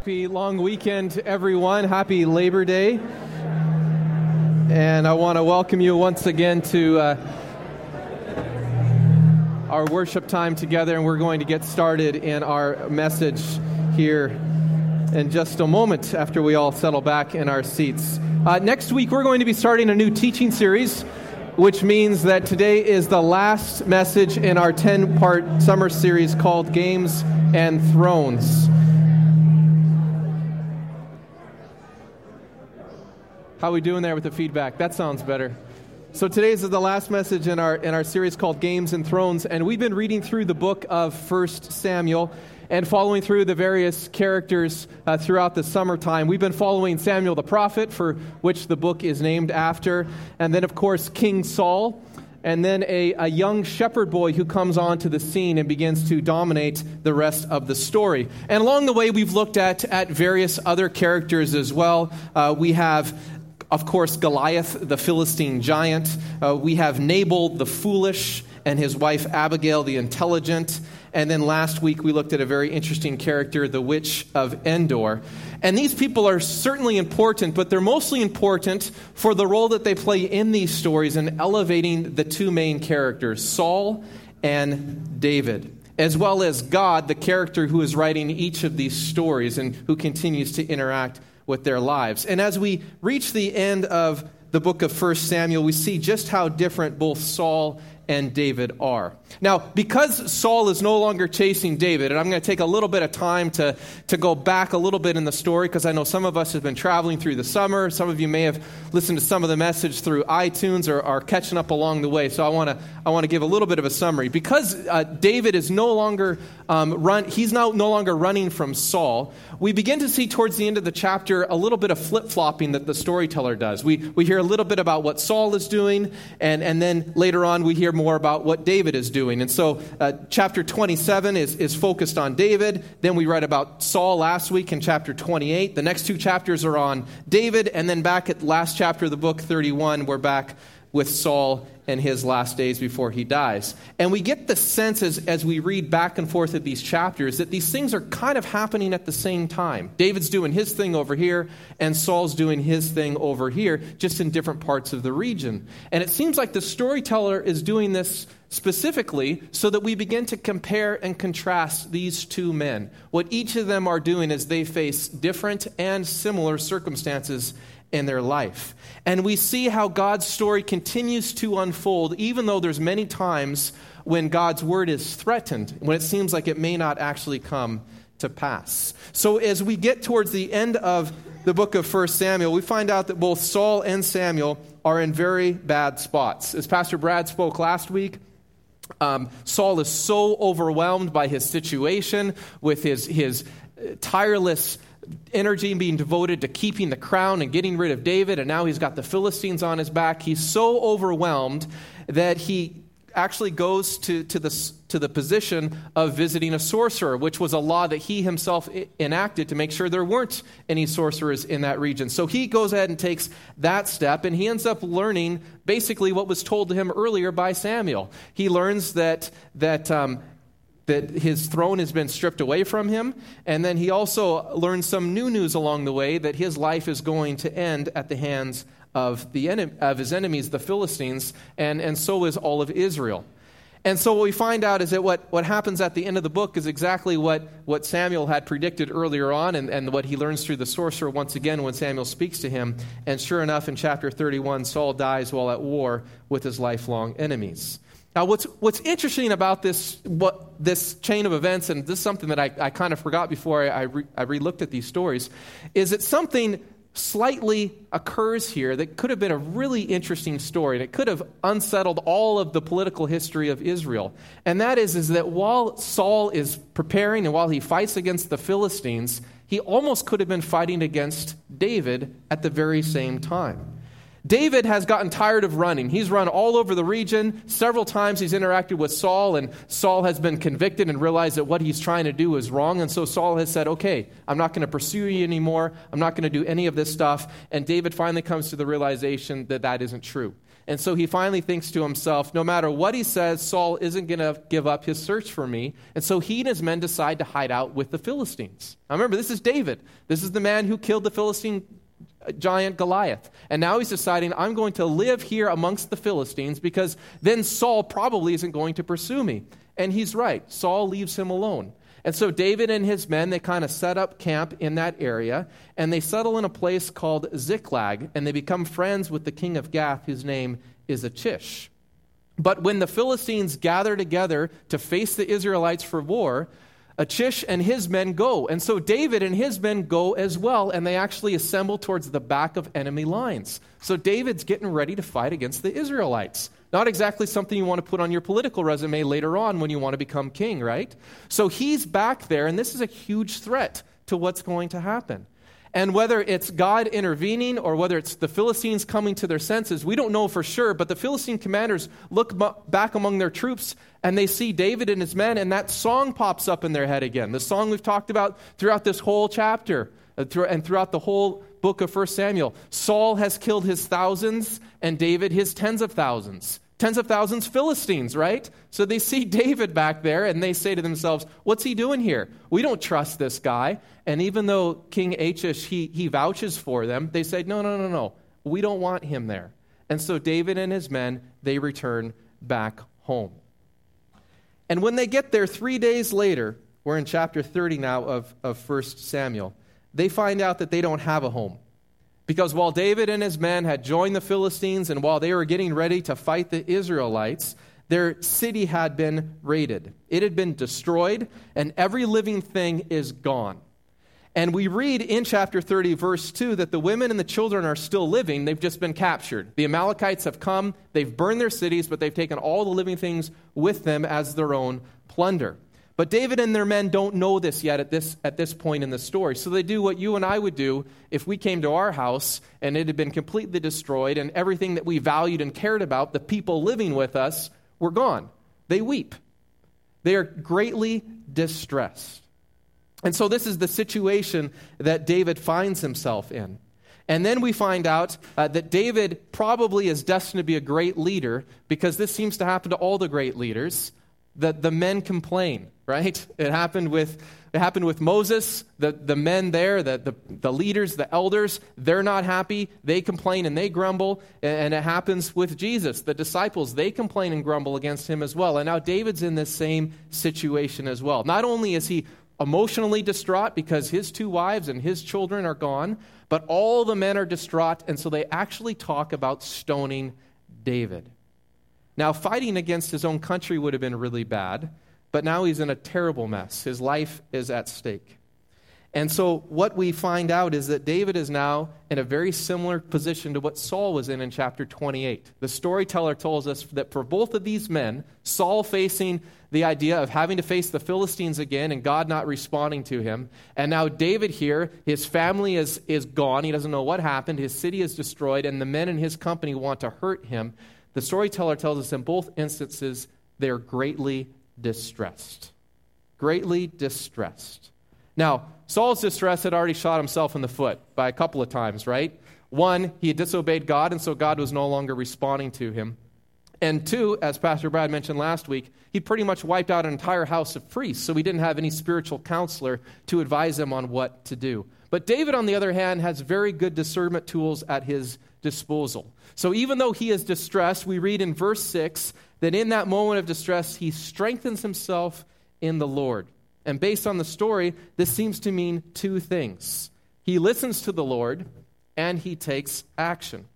Happy long weekend, everyone. Happy Labor Day. And I want to welcome you once again to uh, our worship time together. And we're going to get started in our message here in just a moment after we all settle back in our seats. Uh, next week, we're going to be starting a new teaching series, which means that today is the last message in our 10 part summer series called Games and Thrones. How are we doing there with the feedback? That sounds better. So today's is the last message in our in our series called Games and Thrones, and we've been reading through the book of First Samuel and following through the various characters uh, throughout the summertime. We've been following Samuel the prophet, for which the book is named after, and then of course King Saul, and then a, a young shepherd boy who comes onto the scene and begins to dominate the rest of the story. And along the way, we've looked at, at various other characters as well. Uh, we have of course, Goliath, the Philistine giant. Uh, we have Nabal, the foolish, and his wife Abigail, the intelligent. And then last week we looked at a very interesting character, the witch of Endor. And these people are certainly important, but they're mostly important for the role that they play in these stories in elevating the two main characters, Saul and David, as well as God, the character who is writing each of these stories and who continues to interact with their lives. And as we reach the end of the book of 1 Samuel, we see just how different both Saul and David are. Now, because Saul is no longer chasing David, and I'm going to take a little bit of time to, to go back a little bit in the story because I know some of us have been traveling through the summer. Some of you may have listened to some of the message through iTunes or are catching up along the way. So I want to I want to give a little bit of a summary. Because uh, David is no longer um, run, he's now no longer running from Saul. We begin to see towards the end of the chapter a little bit of flip flopping that the storyteller does. We we hear a little bit about what Saul is doing, and and then later on we hear more about what David is doing. And so, uh, chapter 27 is, is focused on David. Then we read about Saul last week in chapter 28. The next two chapters are on David. And then back at the last chapter of the book, 31, we're back with Saul and his last days before he dies. And we get the sense as, as we read back and forth of these chapters that these things are kind of happening at the same time. David's doing his thing over here, and Saul's doing his thing over here, just in different parts of the region. And it seems like the storyteller is doing this specifically so that we begin to compare and contrast these two men. What each of them are doing as they face different and similar circumstances in their life. And we see how God's story continues to unfold, even though there's many times when God's word is threatened, when it seems like it may not actually come to pass. So as we get towards the end of the book of 1 Samuel, we find out that both Saul and Samuel are in very bad spots. As Pastor Brad spoke last week, um, Saul is so overwhelmed by his situation with his, his tireless energy being devoted to keeping the crown and getting rid of David, and now he's got the Philistines on his back. He's so overwhelmed that he actually goes to, to, the, to the position of visiting a sorcerer, which was a law that he himself enacted to make sure there weren't any sorcerers in that region. So he goes ahead and takes that step, and he ends up learning basically what was told to him earlier by Samuel. He learns that, that um, that his throne has been stripped away from him. And then he also learns some new news along the way that his life is going to end at the hands of, the en- of his enemies, the Philistines, and, and so is all of Israel. And so what we find out is that what, what happens at the end of the book is exactly what, what Samuel had predicted earlier on and, and what he learns through the sorcerer once again when Samuel speaks to him. And sure enough, in chapter 31, Saul dies while at war with his lifelong enemies. Now, what's, what's interesting about this, what, this chain of events, and this is something that I, I kind of forgot before I, I, re, I relooked at these stories, is that something slightly occurs here that could have been a really interesting story, and it could have unsettled all of the political history of Israel. And that is, is that while Saul is preparing and while he fights against the Philistines, he almost could have been fighting against David at the very same time. David has gotten tired of running. He's run all over the region. Several times he's interacted with Saul, and Saul has been convicted and realized that what he's trying to do is wrong. And so Saul has said, Okay, I'm not going to pursue you anymore. I'm not going to do any of this stuff. And David finally comes to the realization that that isn't true. And so he finally thinks to himself, no matter what he says, Saul isn't going to give up his search for me. And so he and his men decide to hide out with the Philistines. Now remember, this is David. This is the man who killed the Philistine giant Goliath. And now he's deciding, I'm going to live here amongst the Philistines because then Saul probably isn't going to pursue me. And he's right. Saul leaves him alone. And so David and his men, they kind of set up camp in that area, and they settle in a place called Ziklag, and they become friends with the king of Gath, whose name is Achish. But when the Philistines gather together to face the Israelites for war, Achish and his men go. And so David and his men go as well, and they actually assemble towards the back of enemy lines. So David's getting ready to fight against the Israelites. Not exactly something you want to put on your political resume later on when you want to become king, right? So he's back there, and this is a huge threat to what's going to happen. And whether it's God intervening or whether it's the Philistines coming to their senses, we don't know for sure. But the Philistine commanders look back among their troops and they see David and his men, and that song pops up in their head again. The song we've talked about throughout this whole chapter uh, and throughout the whole book of 1 Samuel. Saul has killed his thousands, and David his tens of thousands. Tens of thousands Philistines, right? So they see David back there and they say to themselves, What's he doing here? We don't trust this guy. And even though King Achish, he, he vouches for them, they say, No, no, no, no. We don't want him there. And so David and his men, they return back home. And when they get there three days later, we're in chapter 30 now of, of 1 Samuel, they find out that they don't have a home. Because while David and his men had joined the Philistines and while they were getting ready to fight the Israelites, their city had been raided. It had been destroyed, and every living thing is gone. And we read in chapter 30, verse 2, that the women and the children are still living. They've just been captured. The Amalekites have come, they've burned their cities, but they've taken all the living things with them as their own plunder. But David and their men don't know this yet at this, at this point in the story. So they do what you and I would do if we came to our house and it had been completely destroyed and everything that we valued and cared about, the people living with us, were gone. They weep. They are greatly distressed. And so this is the situation that David finds himself in. And then we find out uh, that David probably is destined to be a great leader because this seems to happen to all the great leaders. That the men complain right? It happened with, it happened with Moses. The, the men there, the, the, the leaders, the elders, they're not happy. They complain and they grumble. And it happens with Jesus. The disciples, they complain and grumble against him as well. And now David's in this same situation as well. Not only is he emotionally distraught because his two wives and his children are gone, but all the men are distraught. And so they actually talk about stoning David. Now, fighting against his own country would have been really bad. But now he's in a terrible mess. His life is at stake. And so, what we find out is that David is now in a very similar position to what Saul was in in chapter 28. The storyteller tells us that for both of these men, Saul facing the idea of having to face the Philistines again and God not responding to him, and now David here, his family is, is gone. He doesn't know what happened. His city is destroyed, and the men in his company want to hurt him. The storyteller tells us in both instances, they're greatly distressed. Greatly distressed. Now, Saul's distress had already shot himself in the foot by a couple of times, right? One, he had disobeyed God, and so God was no longer responding to him. And two, as Pastor Brad mentioned last week, he pretty much wiped out an entire house of priests, so he didn't have any spiritual counselor to advise him on what to do. But David, on the other hand, has very good discernment tools at his disposal. So even though he is distressed, we read in verse 6 that in that moment of distress, he strengthens himself in the Lord. And based on the story, this seems to mean two things he listens to the Lord and he takes action.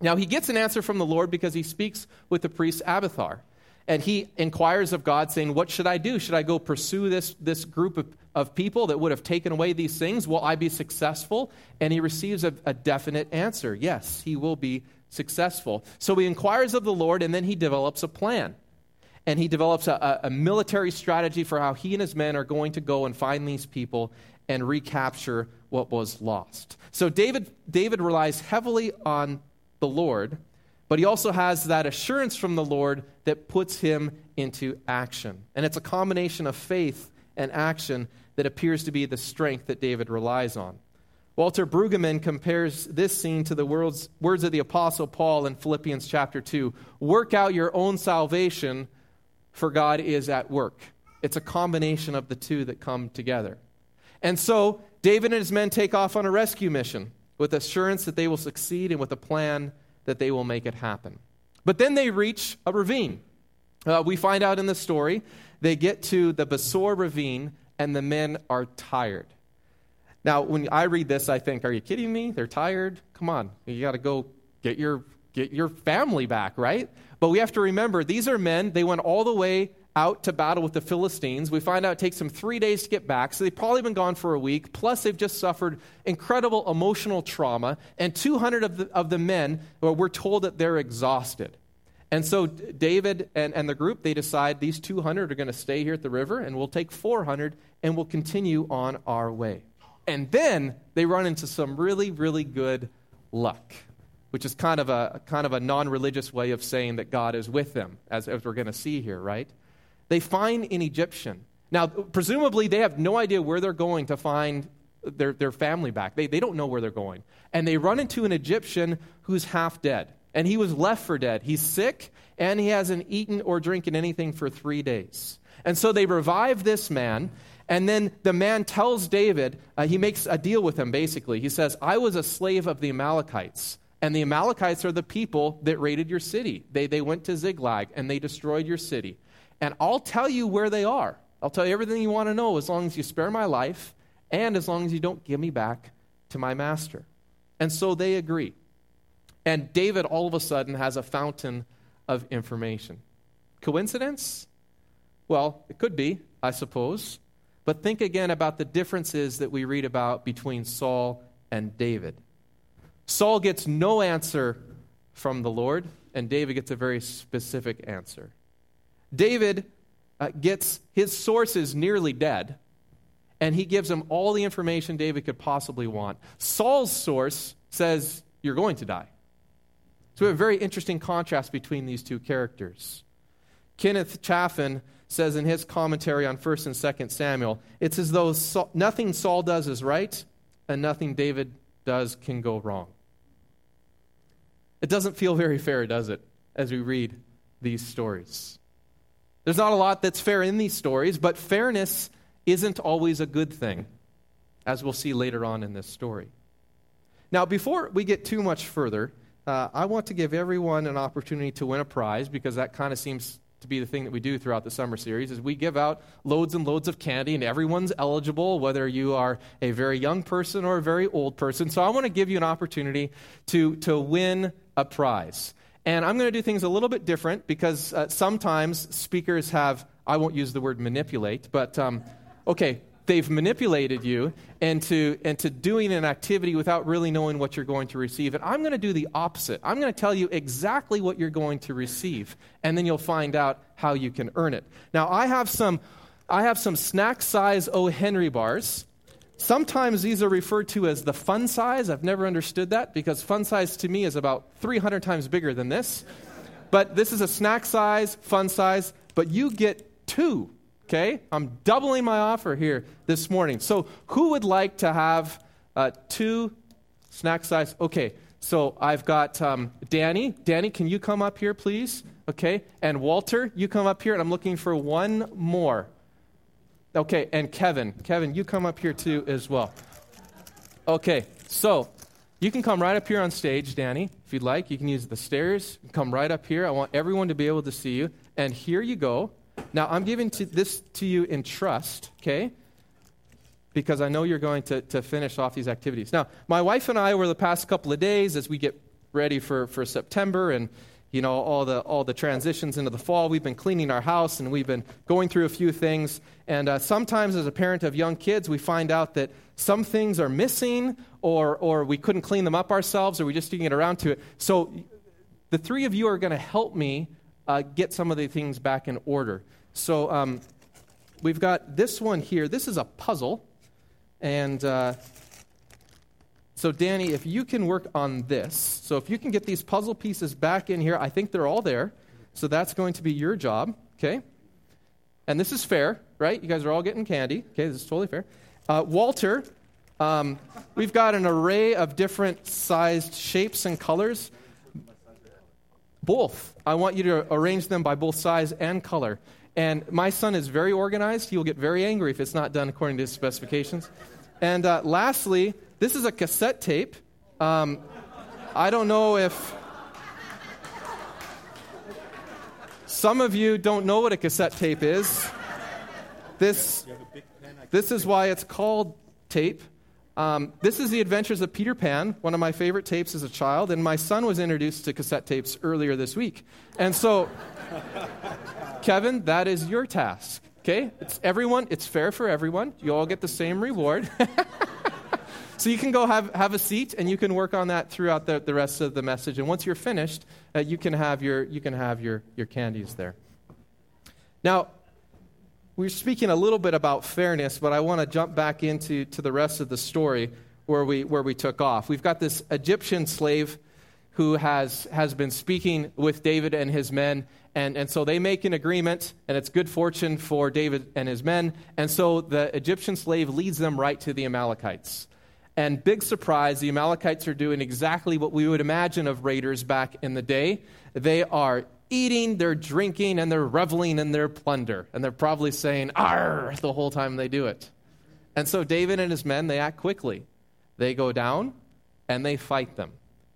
Now, he gets an answer from the Lord because he speaks with the priest Abiathar. And he inquires of God, saying, What should I do? Should I go pursue this, this group of, of people that would have taken away these things? Will I be successful? And he receives a, a definite answer yes, he will be successful. So he inquires of the Lord, and then he develops a plan. And he develops a, a, military strategy for how he and his men are going to go and find these people and recapture what was lost. So David, David relies heavily on the Lord, but he also has that assurance from the Lord that puts him into action. And it's a combination of faith and action that appears to be the strength that David relies on. Walter Brueggemann compares this scene to the words, words of the Apostle Paul in Philippians chapter 2 Work out your own salvation, for God is at work. It's a combination of the two that come together. And so, David and his men take off on a rescue mission with assurance that they will succeed and with a plan that they will make it happen. But then they reach a ravine. Uh, we find out in the story, they get to the Besor ravine, and the men are tired. Now, when I read this, I think, are you kidding me? They're tired? Come on. You got to go get your, get your family back, right? But we have to remember, these are men. They went all the way out to battle with the Philistines. We find out it takes them three days to get back, so they've probably been gone for a week. Plus, they've just suffered incredible emotional trauma, and 200 of the, of the men, well, we're told that they're exhausted. And so David and, and the group, they decide these 200 are going to stay here at the river, and we'll take 400 and we'll continue on our way. And then they run into some really, really good luck, which is kind of a, kind of a non religious way of saying that God is with them, as, as we're going to see here, right? They find an Egyptian. Now, presumably, they have no idea where they're going to find their, their family back. They, they don't know where they're going. And they run into an Egyptian who's half dead. And he was left for dead. He's sick, and he hasn't eaten or drinking anything for three days. And so they revive this man, and then the man tells David, uh, he makes a deal with him basically. He says, I was a slave of the Amalekites. And the Amalekites are the people that raided your city. They, they went to Ziklag and they destroyed your city. And I'll tell you where they are. I'll tell you everything you want to know as long as you spare my life and as long as you don't give me back to my master. And so they agree. And David all of a sudden has a fountain of information. Coincidence? Well, it could be, I suppose. But think again about the differences that we read about between Saul and David. Saul gets no answer from the Lord, and David gets a very specific answer. David uh, gets his sources nearly dead, and he gives him all the information David could possibly want. Saul's source says, You're going to die. So we have a very interesting contrast between these two characters. Kenneth Chafin says in his commentary on 1st and 2nd Samuel, it's as though Saul, nothing Saul does is right and nothing David does can go wrong. It doesn't feel very fair, does it, as we read these stories? There's not a lot that's fair in these stories, but fairness isn't always a good thing, as we'll see later on in this story. Now, before we get too much further, uh, I want to give everyone an opportunity to win a prize because that kind of seems to be the thing that we do throughout the summer series is we give out loads and loads of candy and everyone's eligible whether you are a very young person or a very old person. So i want to give you an opportunity to, to win a prize. And i'm going to do things a little bit different because uh, sometimes speakers have i won't use the word manipulate but um, okay they've manipulated you into, into doing an activity without really knowing what you're going to receive. And I'm going to do the opposite. I'm going to tell you exactly what you're going to receive, and then you'll find out how you can earn it. Now, I have some, I have some snack size O. Henry bars. Sometimes these are referred to as the fun size. I've never understood that because fun size to me is about 300 times bigger than this. But this is a snack size, fun size, but you get two Okay? I'm doubling my offer here this morning. So, who would like to have uh, two snack size? Okay, so I've got um, Danny. Danny, can you come up here, please? Okay, and Walter, you come up here, and I'm looking for one more. Okay, and Kevin. Kevin, you come up here too as well. Okay, so you can come right up here on stage, Danny, if you'd like. You can use the stairs. Come right up here. I want everyone to be able to see you. And here you go. Now, I'm giving to this to you in trust, okay? Because I know you're going to, to finish off these activities. Now, my wife and I, over the past couple of days, as we get ready for, for September and you know all the all the transitions into the fall we've been cleaning our house and we've been going through a few things and uh, sometimes as a parent of young kids we find out that some things are missing or or we couldn't clean them up ourselves or we just didn't get around to it so the three of you are going to help me uh, get some of the things back in order so um, we've got this one here. This is a puzzle. And uh, so, Danny, if you can work on this, so if you can get these puzzle pieces back in here, I think they're all there. So that's going to be your job, okay? And this is fair, right? You guys are all getting candy. Okay, this is totally fair. Uh, Walter, Um, we've got an array of different sized shapes and colors. Both. I want you to arrange them by both size and color. And my son is very organized. He will get very angry if it's not done according to his specifications. And uh, lastly, this is a cassette tape. Um, I don't know if some of you don't know what a cassette tape is. This, this is why it's called tape. Um, this is The Adventures of Peter Pan, one of my favorite tapes as a child, and my son was introduced to cassette tapes earlier this week. And so, Kevin, that is your task. Okay? It's everyone, it's fair for everyone. You all get the same reward. so you can go have, have a seat and you can work on that throughout the, the rest of the message. And once you're finished, uh, you can have, your, you can have your, your candies there. Now, we're speaking a little bit about fairness, but I want to jump back into to the rest of the story where we, where we took off. We've got this Egyptian slave who has, has been speaking with David and his men. And, and so they make an agreement, and it's good fortune for David and his men. And so the Egyptian slave leads them right to the Amalekites. And big surprise, the Amalekites are doing exactly what we would imagine of raiders back in the day. They are eating, they're drinking, and they're reveling in their plunder. And they're probably saying, Arr, the whole time they do it. And so David and his men, they act quickly. They go down and they fight them.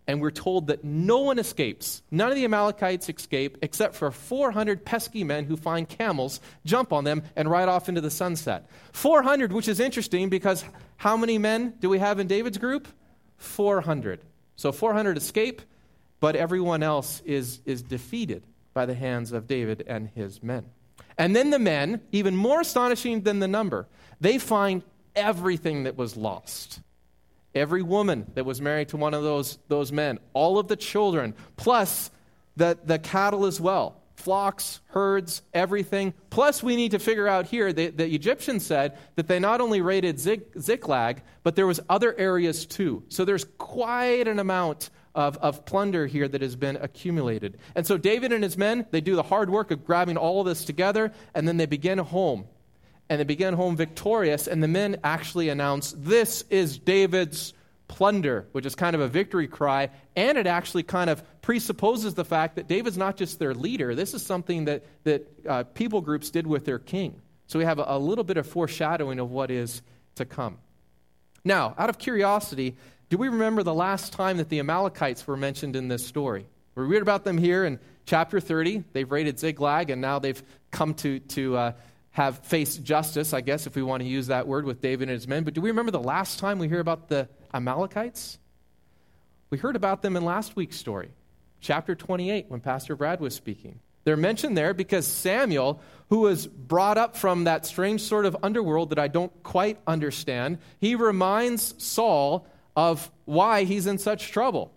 And we're told that no one escapes. None of the Amalekites escape except for 400 pesky men who find camels, jump on them, and ride off into the sunset. 400, which is interesting because how many men do we have in David's group? 400. So 400 escape, but everyone else is, is defeated by the hands of David and his men. And then the men, even more astonishing than the number, they find everything that was lost. Every woman that was married to one of those, those men, all of the children, plus the, the cattle as well flocks, herds, everything. Plus, we need to figure out here the, the Egyptians said that they not only raided Ziklag, but there was other areas too. So there's quite an amount of, of plunder here that has been accumulated. And so David and his men, they do the hard work of grabbing all of this together, and then they begin home. And they begin home victorious, and the men actually announce, This is David's plunder, which is kind of a victory cry, and it actually kind of presupposes the fact that David's not just their leader. This is something that, that uh, people groups did with their king. So we have a, a little bit of foreshadowing of what is to come. Now, out of curiosity, do we remember the last time that the Amalekites were mentioned in this story? We read about them here in chapter 30. They've raided Ziklag, and now they've come to, to uh, have faced justice, I guess, if we want to use that word, with David and his men. But do we remember the last time we hear about the Amalekites? We heard about them in last week's story, chapter 28, when Pastor Brad was speaking. They're mentioned there because Samuel, who was brought up from that strange sort of underworld that I don't quite understand, he reminds Saul of why he's in such trouble.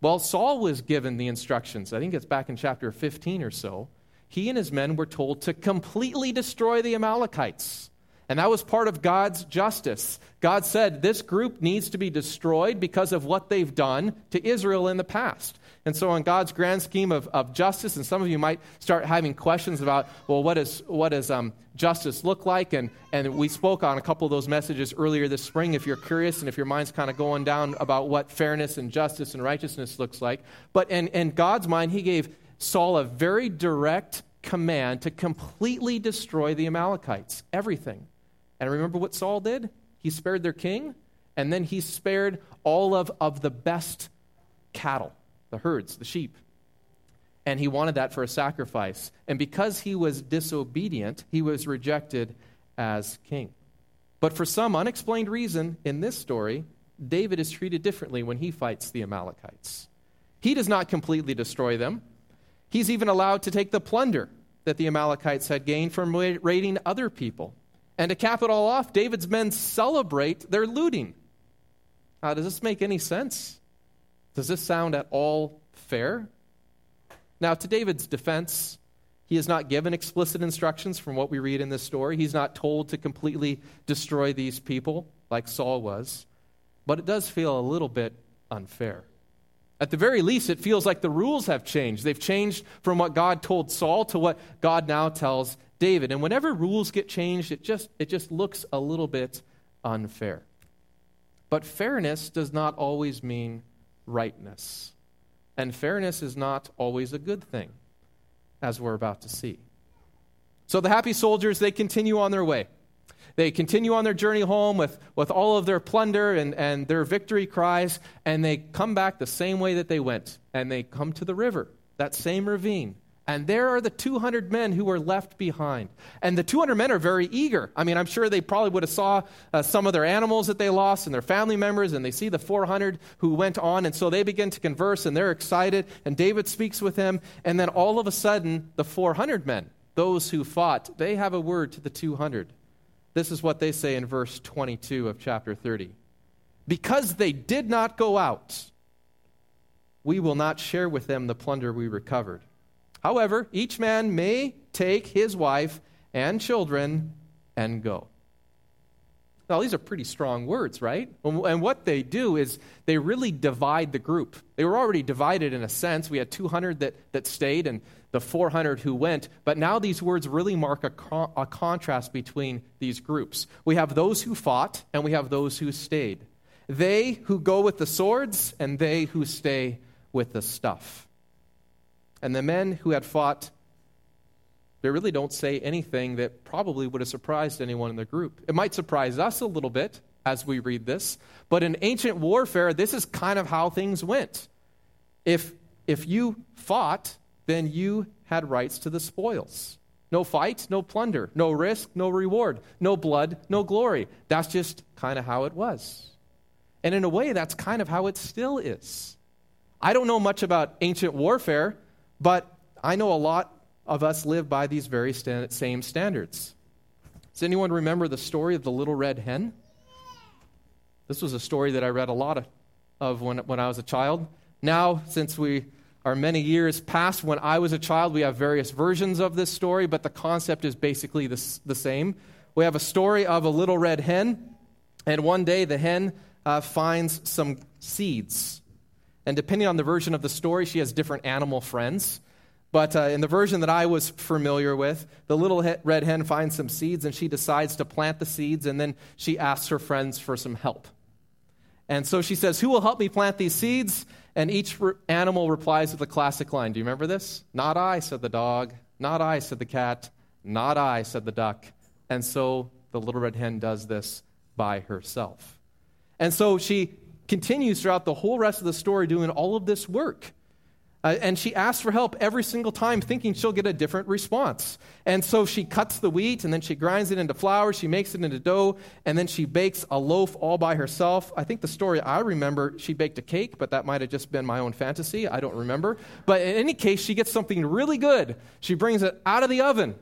Well, Saul was given the instructions. I think it's back in chapter 15 or so. He and his men were told to completely destroy the Amalekites. And that was part of God's justice. God said this group needs to be destroyed because of what they've done to Israel in the past. And so, on God's grand scheme of, of justice, and some of you might start having questions about, well, what, is, what does um, justice look like? And, and we spoke on a couple of those messages earlier this spring. If you're curious and if your mind's kind of going down about what fairness and justice and righteousness looks like. But in, in God's mind, He gave Saul a very direct command to completely destroy the Amalekites, everything. And remember what Saul did? He spared their king, and then he spared all of, of the best cattle the herds, the sheep. And he wanted that for a sacrifice. And because he was disobedient, he was rejected as king. But for some unexplained reason in this story, David is treated differently when he fights the Amalekites. He does not completely destroy them. He's even allowed to take the plunder that the Amalekites had gained from raiding other people. And to cap it all off, David's men celebrate their looting. Uh, does this make any sense? Does this sound at all fair? Now, to David's defense, he is not given explicit instructions from what we read in this story. He's not told to completely destroy these people like Saul was. But it does feel a little bit unfair. At the very least, it feels like the rules have changed. They've changed from what God told Saul to what God now tells David. And whenever rules get changed, it just, it just looks a little bit unfair. But fairness does not always mean rightness. And fairness is not always a good thing, as we're about to see. So the happy soldiers, they continue on their way. They continue on their journey home with, with all of their plunder and, and their victory cries, and they come back the same way that they went. And they come to the river, that same ravine. And there are the 200 men who were left behind. And the 200 men are very eager. I mean, I'm sure they probably would have saw uh, some of their animals that they lost and their family members, and they see the 400 who went on. And so they begin to converse, and they're excited. And David speaks with them. And then all of a sudden, the 400 men, those who fought, they have a word to the 200. This is what they say in verse 22 of chapter 30. Because they did not go out, we will not share with them the plunder we recovered. However, each man may take his wife and children and go. Now, these are pretty strong words, right? And what they do is they really divide the group. They were already divided in a sense. We had 200 that, that stayed and the 400 who went. But now these words really mark a, a contrast between these groups. We have those who fought and we have those who stayed. They who go with the swords and they who stay with the stuff. And the men who had fought, they really don't say anything that probably would have surprised anyone in the group. It might surprise us a little bit as we read this, but in ancient warfare, this is kind of how things went. If, if you fought, then you had rights to the spoils. No fight, no plunder, no risk, no reward, no blood, no glory. That's just kind of how it was. And in a way, that's kind of how it still is. I don't know much about ancient warfare, but I know a lot of us live by these very same standards. Does anyone remember the story of the little red hen? This was a story that I read a lot of, of when, when I was a child. Now, since we are many years past when I was a child, we have various versions of this story, but the concept is basically the, the same. We have a story of a little red hen, and one day the hen uh, finds some seeds and depending on the version of the story, she has different animal friends. But uh, in the version that I was familiar with, the little red hen finds some seeds and she decides to plant the seeds and then she asks her friends for some help. And so she says, Who will help me plant these seeds? And each re- animal replies with a classic line. Do you remember this? Not I, said the dog. Not I, said the cat. Not I, said the duck. And so the little red hen does this by herself. And so she continues throughout the whole rest of the story doing all of this work. Uh, and she asks for help every single time, thinking she'll get a different response. And so she cuts the wheat, and then she grinds it into flour, she makes it into dough, and then she bakes a loaf all by herself. I think the story I remember, she baked a cake, but that might have just been my own fantasy. I don't remember. But in any case, she gets something really good. She brings it out of the oven,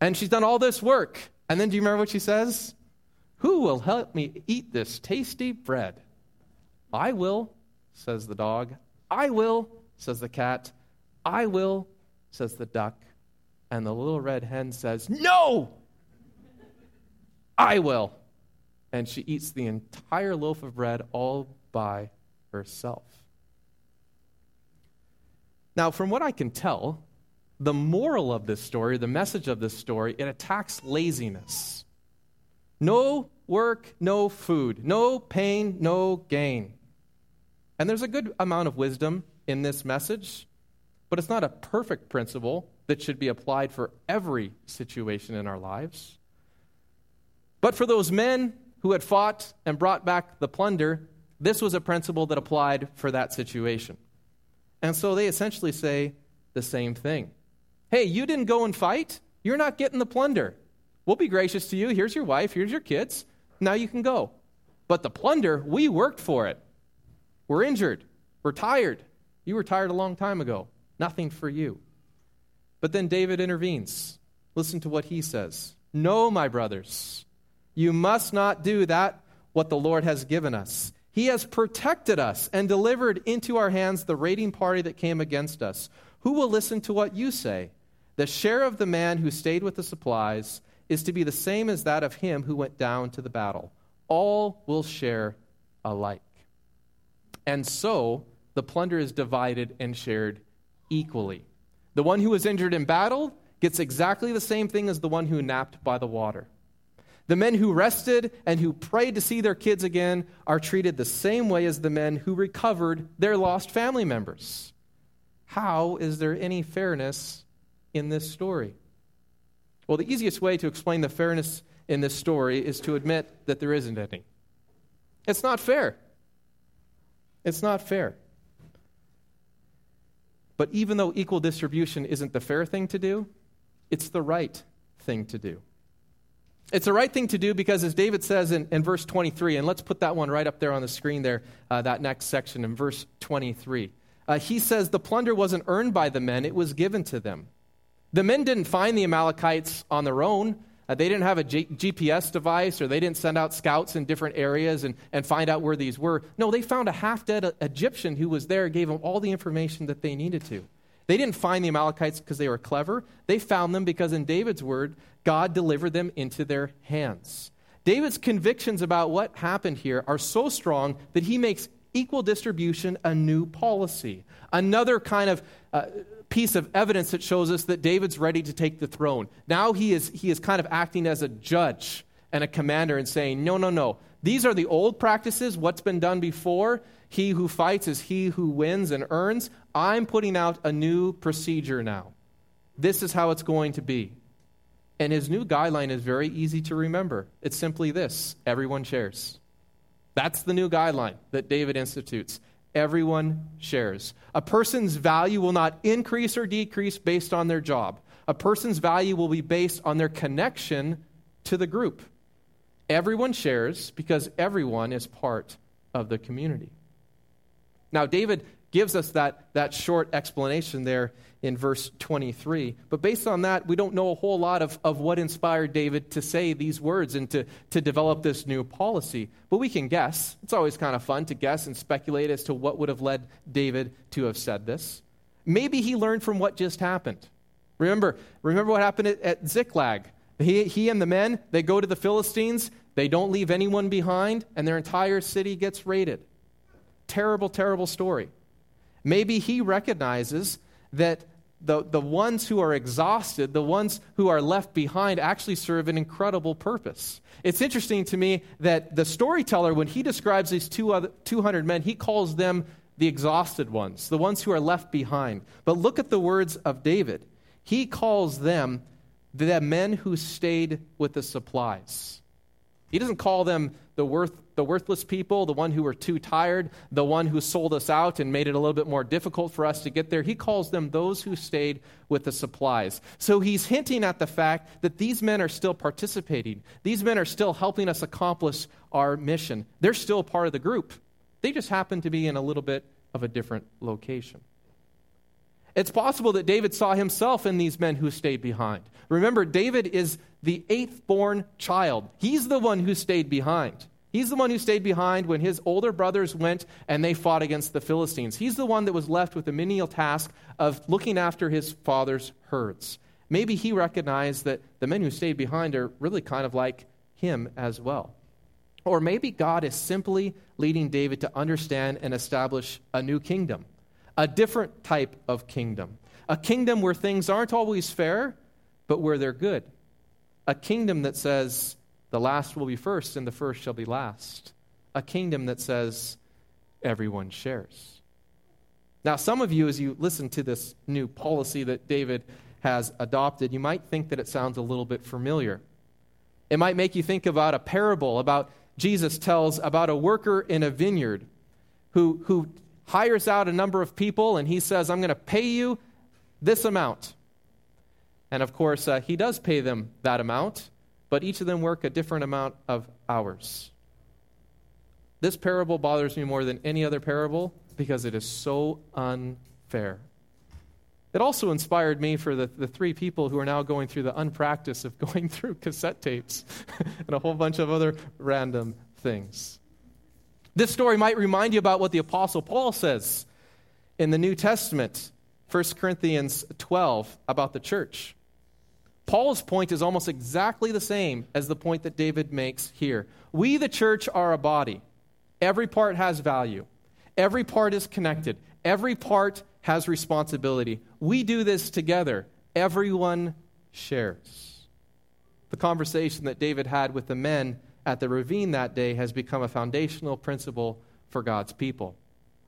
and she's done all this work. And then do you remember what she says? Who will help me eat this tasty bread? I will, says the dog. I will, says the cat. I will, says the duck. And the little red hen says, No! I will. And she eats the entire loaf of bread all by herself. Now, from what I can tell, the moral of this story, the message of this story, it attacks laziness. No work, no food. No pain, no gain. And there's a good amount of wisdom in this message, but it's not a perfect principle that should be applied for every situation in our lives. But for those men who had fought and brought back the plunder, this was a principle that applied for that situation. And so they essentially say the same thing Hey, you didn't go and fight, you're not getting the plunder. We'll be gracious to you. Here's your wife, here's your kids. Now you can go. But the plunder, we worked for it. We're injured. We're tired. You were tired a long time ago. Nothing for you. But then David intervenes. Listen to what he says. No, my brothers, you must not do that what the Lord has given us. He has protected us and delivered into our hands the raiding party that came against us. Who will listen to what you say? The share of the man who stayed with the supplies is to be the same as that of him who went down to the battle. All will share alike. And so the plunder is divided and shared equally. The one who was injured in battle gets exactly the same thing as the one who napped by the water. The men who rested and who prayed to see their kids again are treated the same way as the men who recovered their lost family members. How is there any fairness in this story? Well, the easiest way to explain the fairness in this story is to admit that there isn't any. It's not fair. It's not fair. But even though equal distribution isn't the fair thing to do, it's the right thing to do. It's the right thing to do because, as David says in, in verse 23, and let's put that one right up there on the screen there, uh, that next section in verse 23. Uh, he says, The plunder wasn't earned by the men, it was given to them. The men didn't find the Amalekites on their own. Uh, they didn't have a G- GPS device or they didn't send out scouts in different areas and, and find out where these were. No, they found a half dead Egyptian who was there, gave them all the information that they needed to. They didn't find the Amalekites because they were clever. They found them because, in David's word, God delivered them into their hands. David's convictions about what happened here are so strong that he makes equal distribution a new policy. Another kind of uh, piece of evidence that shows us that David's ready to take the throne. Now he is, he is kind of acting as a judge and a commander and saying, no, no, no. These are the old practices, what's been done before. He who fights is he who wins and earns. I'm putting out a new procedure now. This is how it's going to be. And his new guideline is very easy to remember. It's simply this everyone shares. That's the new guideline that David institutes. Everyone shares. A person's value will not increase or decrease based on their job. A person's value will be based on their connection to the group. Everyone shares because everyone is part of the community. Now, David gives us that, that short explanation there in verse 23. But based on that, we don't know a whole lot of, of what inspired David to say these words and to, to develop this new policy. But we can guess. It's always kind of fun to guess and speculate as to what would have led David to have said this. Maybe he learned from what just happened. Remember, remember what happened at, at Ziklag. He, he and the men, they go to the Philistines, they don't leave anyone behind, and their entire city gets raided. Terrible, terrible story. Maybe he recognizes that the, the ones who are exhausted, the ones who are left behind, actually serve an incredible purpose. It's interesting to me that the storyteller, when he describes these two other, 200 men, he calls them the exhausted ones, the ones who are left behind. But look at the words of David. He calls them the men who stayed with the supplies. He doesn't call them the, worth, the worthless people, the one who were too tired, the one who sold us out and made it a little bit more difficult for us to get there. He calls them those who stayed with the supplies. So he's hinting at the fact that these men are still participating. These men are still helping us accomplish our mission. They're still part of the group. They just happen to be in a little bit of a different location. It's possible that David saw himself in these men who stayed behind. Remember, David is the eighth born child. He's the one who stayed behind. He's the one who stayed behind when his older brothers went and they fought against the Philistines. He's the one that was left with the menial task of looking after his father's herds. Maybe he recognized that the men who stayed behind are really kind of like him as well. Or maybe God is simply leading David to understand and establish a new kingdom a different type of kingdom. A kingdom where things aren't always fair, but where they're good. A kingdom that says the last will be first and the first shall be last. A kingdom that says everyone shares. Now, some of you, as you listen to this new policy that David has adopted, you might think that it sounds a little bit familiar. It might make you think about a parable about Jesus tells about a worker in a vineyard who, who hires out a number of people and he says, I'm going to pay you this amount. And of course, uh, he does pay them that amount, but each of them work a different amount of hours. This parable bothers me more than any other parable because it is so unfair. It also inspired me for the, the three people who are now going through the unpractice of going through cassette tapes and a whole bunch of other random things. This story might remind you about what the Apostle Paul says in the New Testament, 1 Corinthians 12, about the church. Paul's point is almost exactly the same as the point that David makes here. We, the church, are a body. Every part has value, every part is connected, every part has responsibility. We do this together, everyone shares. the conversation that David had with the men at the ravine that day has become a foundational principle for God's people.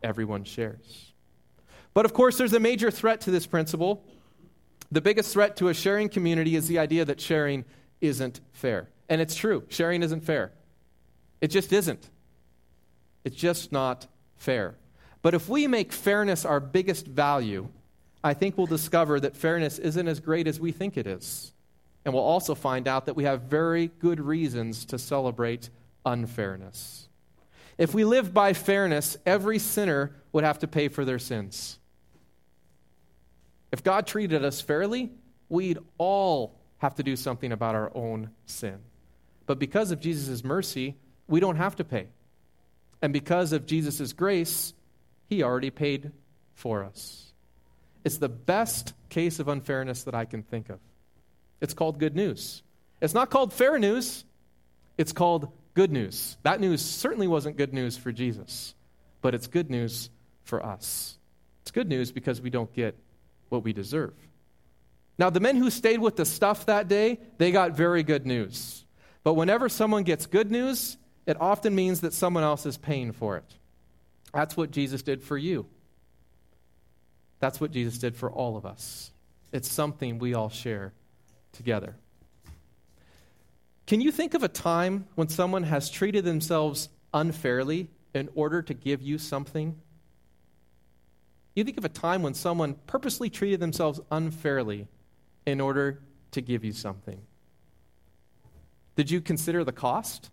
Everyone shares. But of course, there's a major threat to this principle. The biggest threat to a sharing community is the idea that sharing isn't fair. And it's true, sharing isn't fair. It just isn't. It's just not fair. But if we make fairness our biggest value, I think we'll discover that fairness isn't as great as we think it is. And we'll also find out that we have very good reasons to celebrate unfairness. If we lived by fairness, every sinner would have to pay for their sins. If God treated us fairly, we'd all have to do something about our own sin. But because of Jesus' mercy, we don't have to pay. And because of Jesus' grace, he already paid for us. It's the best case of unfairness that I can think of. It's called good news. It's not called fair news, it's called good news. That news certainly wasn't good news for Jesus, but it's good news for us. It's good news because we don't get what we deserve. Now, the men who stayed with the stuff that day, they got very good news. But whenever someone gets good news, it often means that someone else is paying for it. That's what Jesus did for you. That's what Jesus did for all of us. It's something we all share together. Can you think of a time when someone has treated themselves unfairly in order to give you something? You think of a time when someone purposely treated themselves unfairly in order to give you something. Did you consider the cost?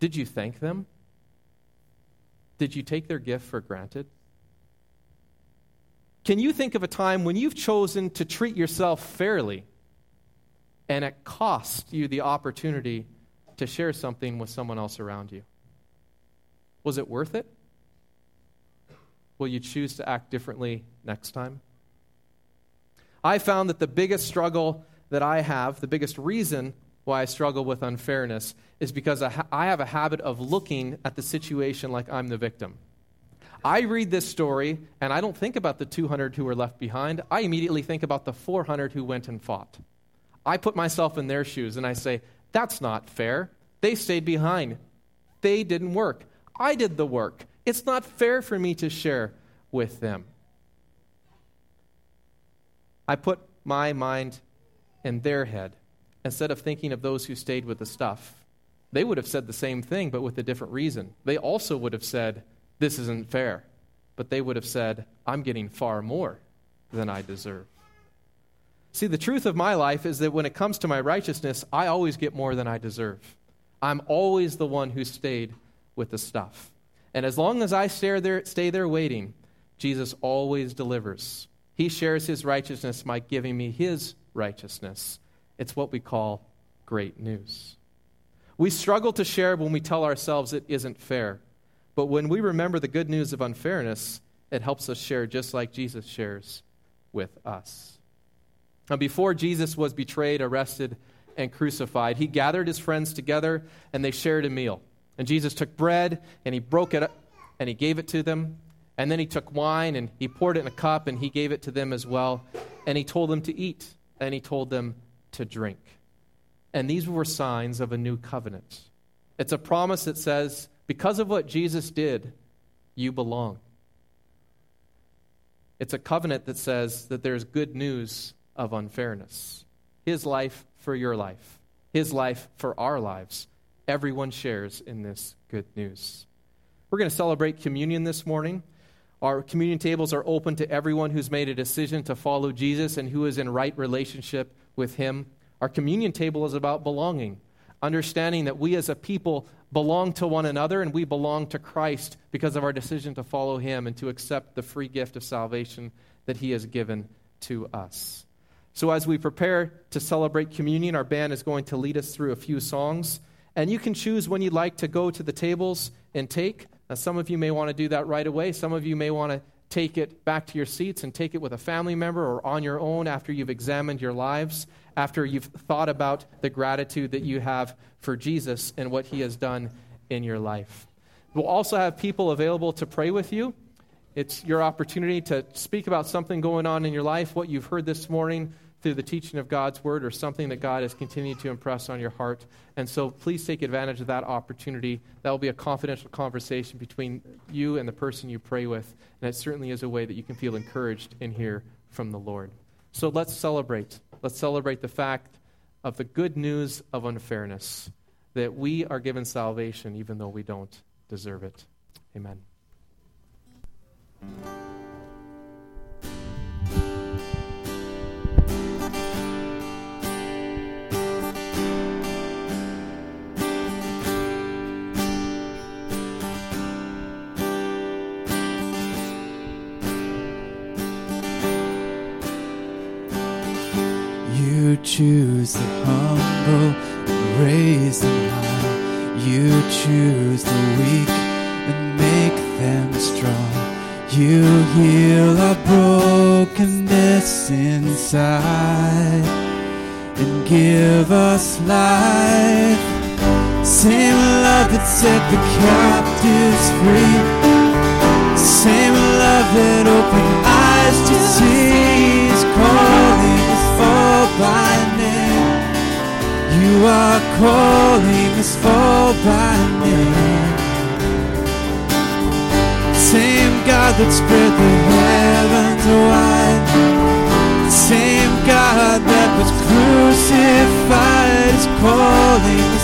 Did you thank them? Did you take their gift for granted? Can you think of a time when you've chosen to treat yourself fairly and it cost you the opportunity to share something with someone else around you? Was it worth it? Will you choose to act differently next time? I found that the biggest struggle that I have, the biggest reason why I struggle with unfairness, is because I have a habit of looking at the situation like I'm the victim. I read this story and I don't think about the 200 who were left behind. I immediately think about the 400 who went and fought. I put myself in their shoes and I say, that's not fair. They stayed behind. They didn't work. I did the work. It's not fair for me to share with them. I put my mind in their head instead of thinking of those who stayed with the stuff. They would have said the same thing, but with a different reason. They also would have said, This isn't fair. But they would have said, I'm getting far more than I deserve. See, the truth of my life is that when it comes to my righteousness, I always get more than I deserve. I'm always the one who stayed with the stuff. And as long as I stay there, stay there waiting, Jesus always delivers. He shares his righteousness by giving me his righteousness. It's what we call great news. We struggle to share when we tell ourselves it isn't fair. But when we remember the good news of unfairness, it helps us share just like Jesus shares with us. Now, before Jesus was betrayed, arrested, and crucified, he gathered his friends together and they shared a meal. And Jesus took bread and he broke it and he gave it to them. And then he took wine and he poured it in a cup and he gave it to them as well. And he told them to eat and he told them to drink. And these were signs of a new covenant. It's a promise that says, because of what Jesus did, you belong. It's a covenant that says that there's good news of unfairness. His life for your life, His life for our lives. Everyone shares in this good news. We're going to celebrate communion this morning. Our communion tables are open to everyone who's made a decision to follow Jesus and who is in right relationship with Him. Our communion table is about belonging, understanding that we as a people belong to one another and we belong to Christ because of our decision to follow Him and to accept the free gift of salvation that He has given to us. So, as we prepare to celebrate communion, our band is going to lead us through a few songs. And you can choose when you'd like to go to the tables and take. Now, some of you may want to do that right away. Some of you may want to take it back to your seats and take it with a family member or on your own after you've examined your lives, after you've thought about the gratitude that you have for Jesus and what he has done in your life. We'll also have people available to pray with you. It's your opportunity to speak about something going on in your life, what you've heard this morning through the teaching of God's word or something that God has continued to impress on your heart. And so please take advantage of that opportunity. That will be a confidential conversation between you and the person you pray with. And it certainly is a way that you can feel encouraged and hear from the Lord. So let's celebrate. Let's celebrate the fact of the good news of unfairness that we are given salvation even though we don't deserve it. Amen. You choose the humble and raise them high. You choose the weak and make them strong. You heal our brokenness inside and give us life. Same love that set the captives free. Same love that opened eyes to see is calling us all by name. You are calling us all by name. Same God that spread the heavens wide. Same God that was crucified is calling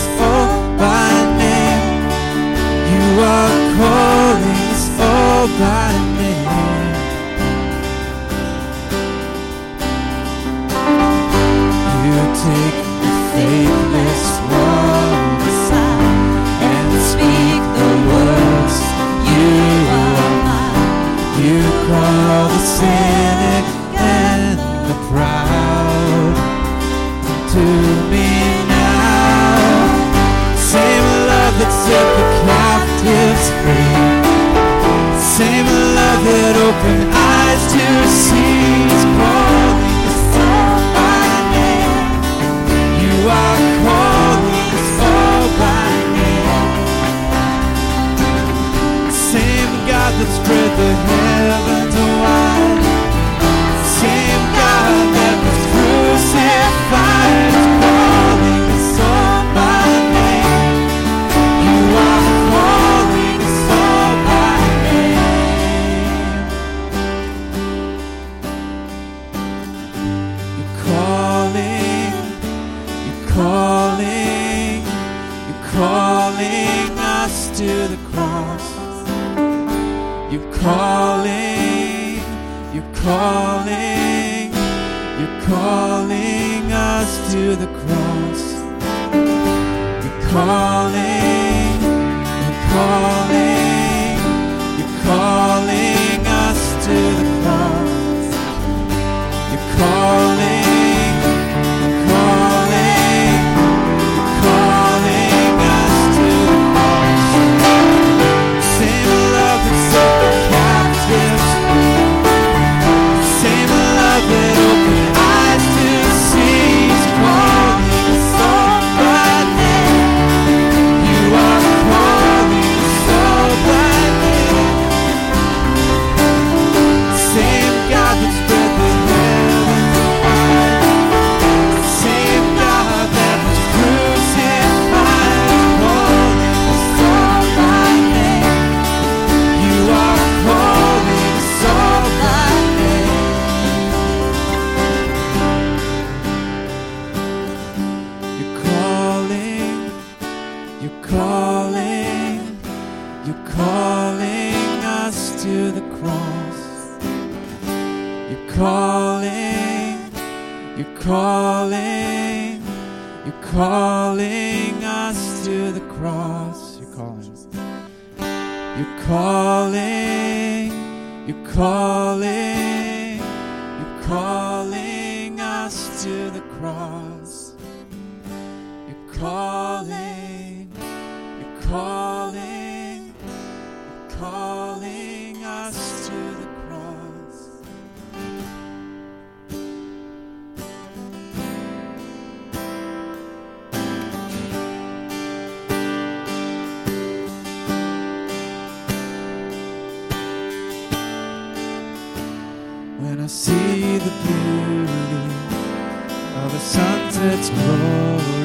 It's known.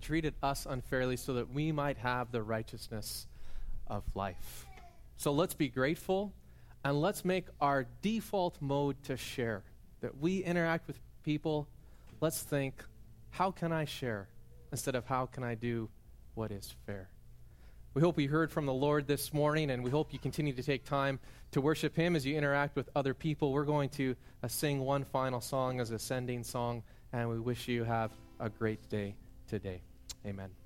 treated us unfairly so that we might have the righteousness of life. So let's be grateful and let's make our default mode to share. That we interact with people, let's think, how can I share instead of how can I do what is fair? We hope you heard from the Lord this morning, and we hope you continue to take time to worship Him as you interact with other people. We're going to uh, sing one final song as a sending song, and we wish you have a great day today. Amen.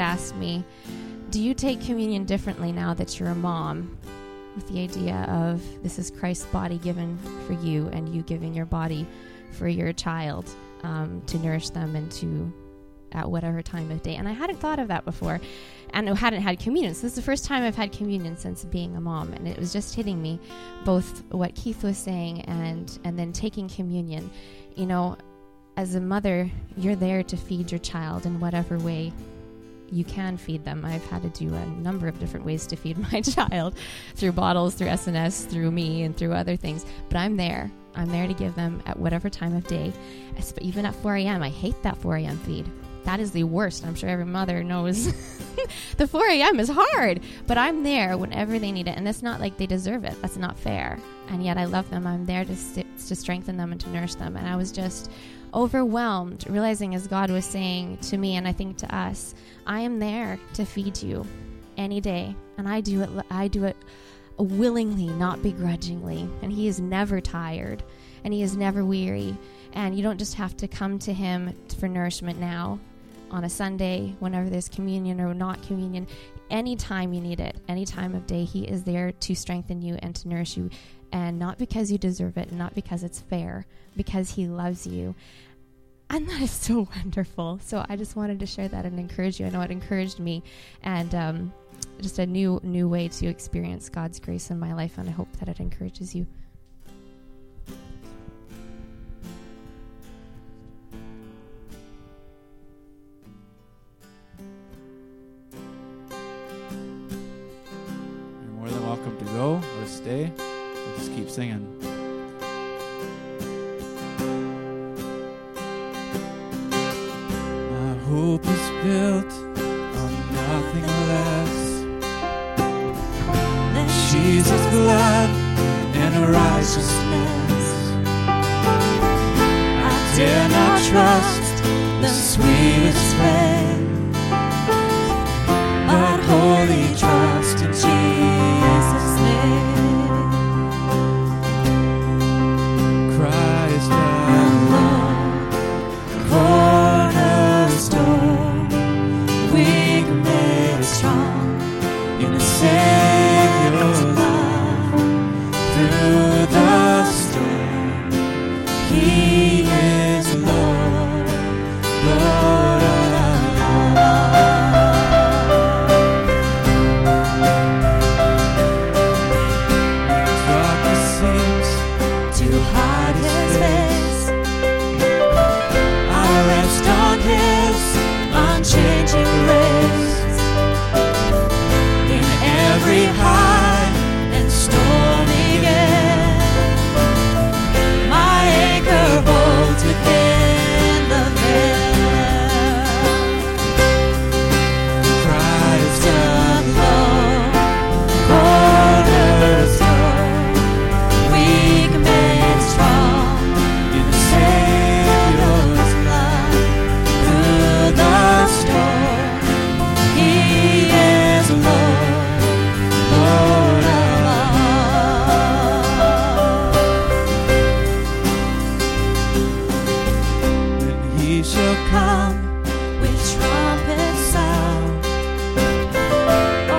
Had asked me, Do you take communion differently now that you're a mom? With the idea of this is Christ's body given for you, and you giving your body for your child um, to nourish them and to at whatever time of day. And I hadn't thought of that before and I hadn't had communion. So this is the first time I've had communion since being a mom. And it was just hitting me both what Keith was saying and, and then taking communion. You know, as a mother, you're there to feed your child in whatever way you can feed them. I've had to do a number of different ways to feed my child through bottles, through SNS, through me, and through other things. But I'm there. I'm there to give them at whatever time of day. Even at 4 a.m., I hate that 4 a.m. feed. That is the worst. I'm sure every mother knows the 4 a.m. is hard, but I'm there whenever they need it. And it's not like they deserve it. That's not fair. And yet I love them. I'm there to, st- to strengthen them and to nurse them. And I was just overwhelmed, realizing as God was saying to me, and I think to us, I am there to feed you any day. And I do it, I do it willingly, not begrudgingly. And He is never tired and He is never weary. And you don't just have to come to Him for nourishment now on a Sunday, whenever there's communion or not communion, anytime you need it, any time of day, He is there to strengthen you and to nourish you. And not because you deserve it, not because it's fair, because He loves you. And that is so wonderful. So I just wanted to share that and encourage you. I know it encouraged me, and um, just a new new way to experience God's grace in my life. And I hope that it encourages you. You're more than welcome to go or stay. Singing. My hope is built on nothing less. Then Jesus' blood and righteousness. I dare not trust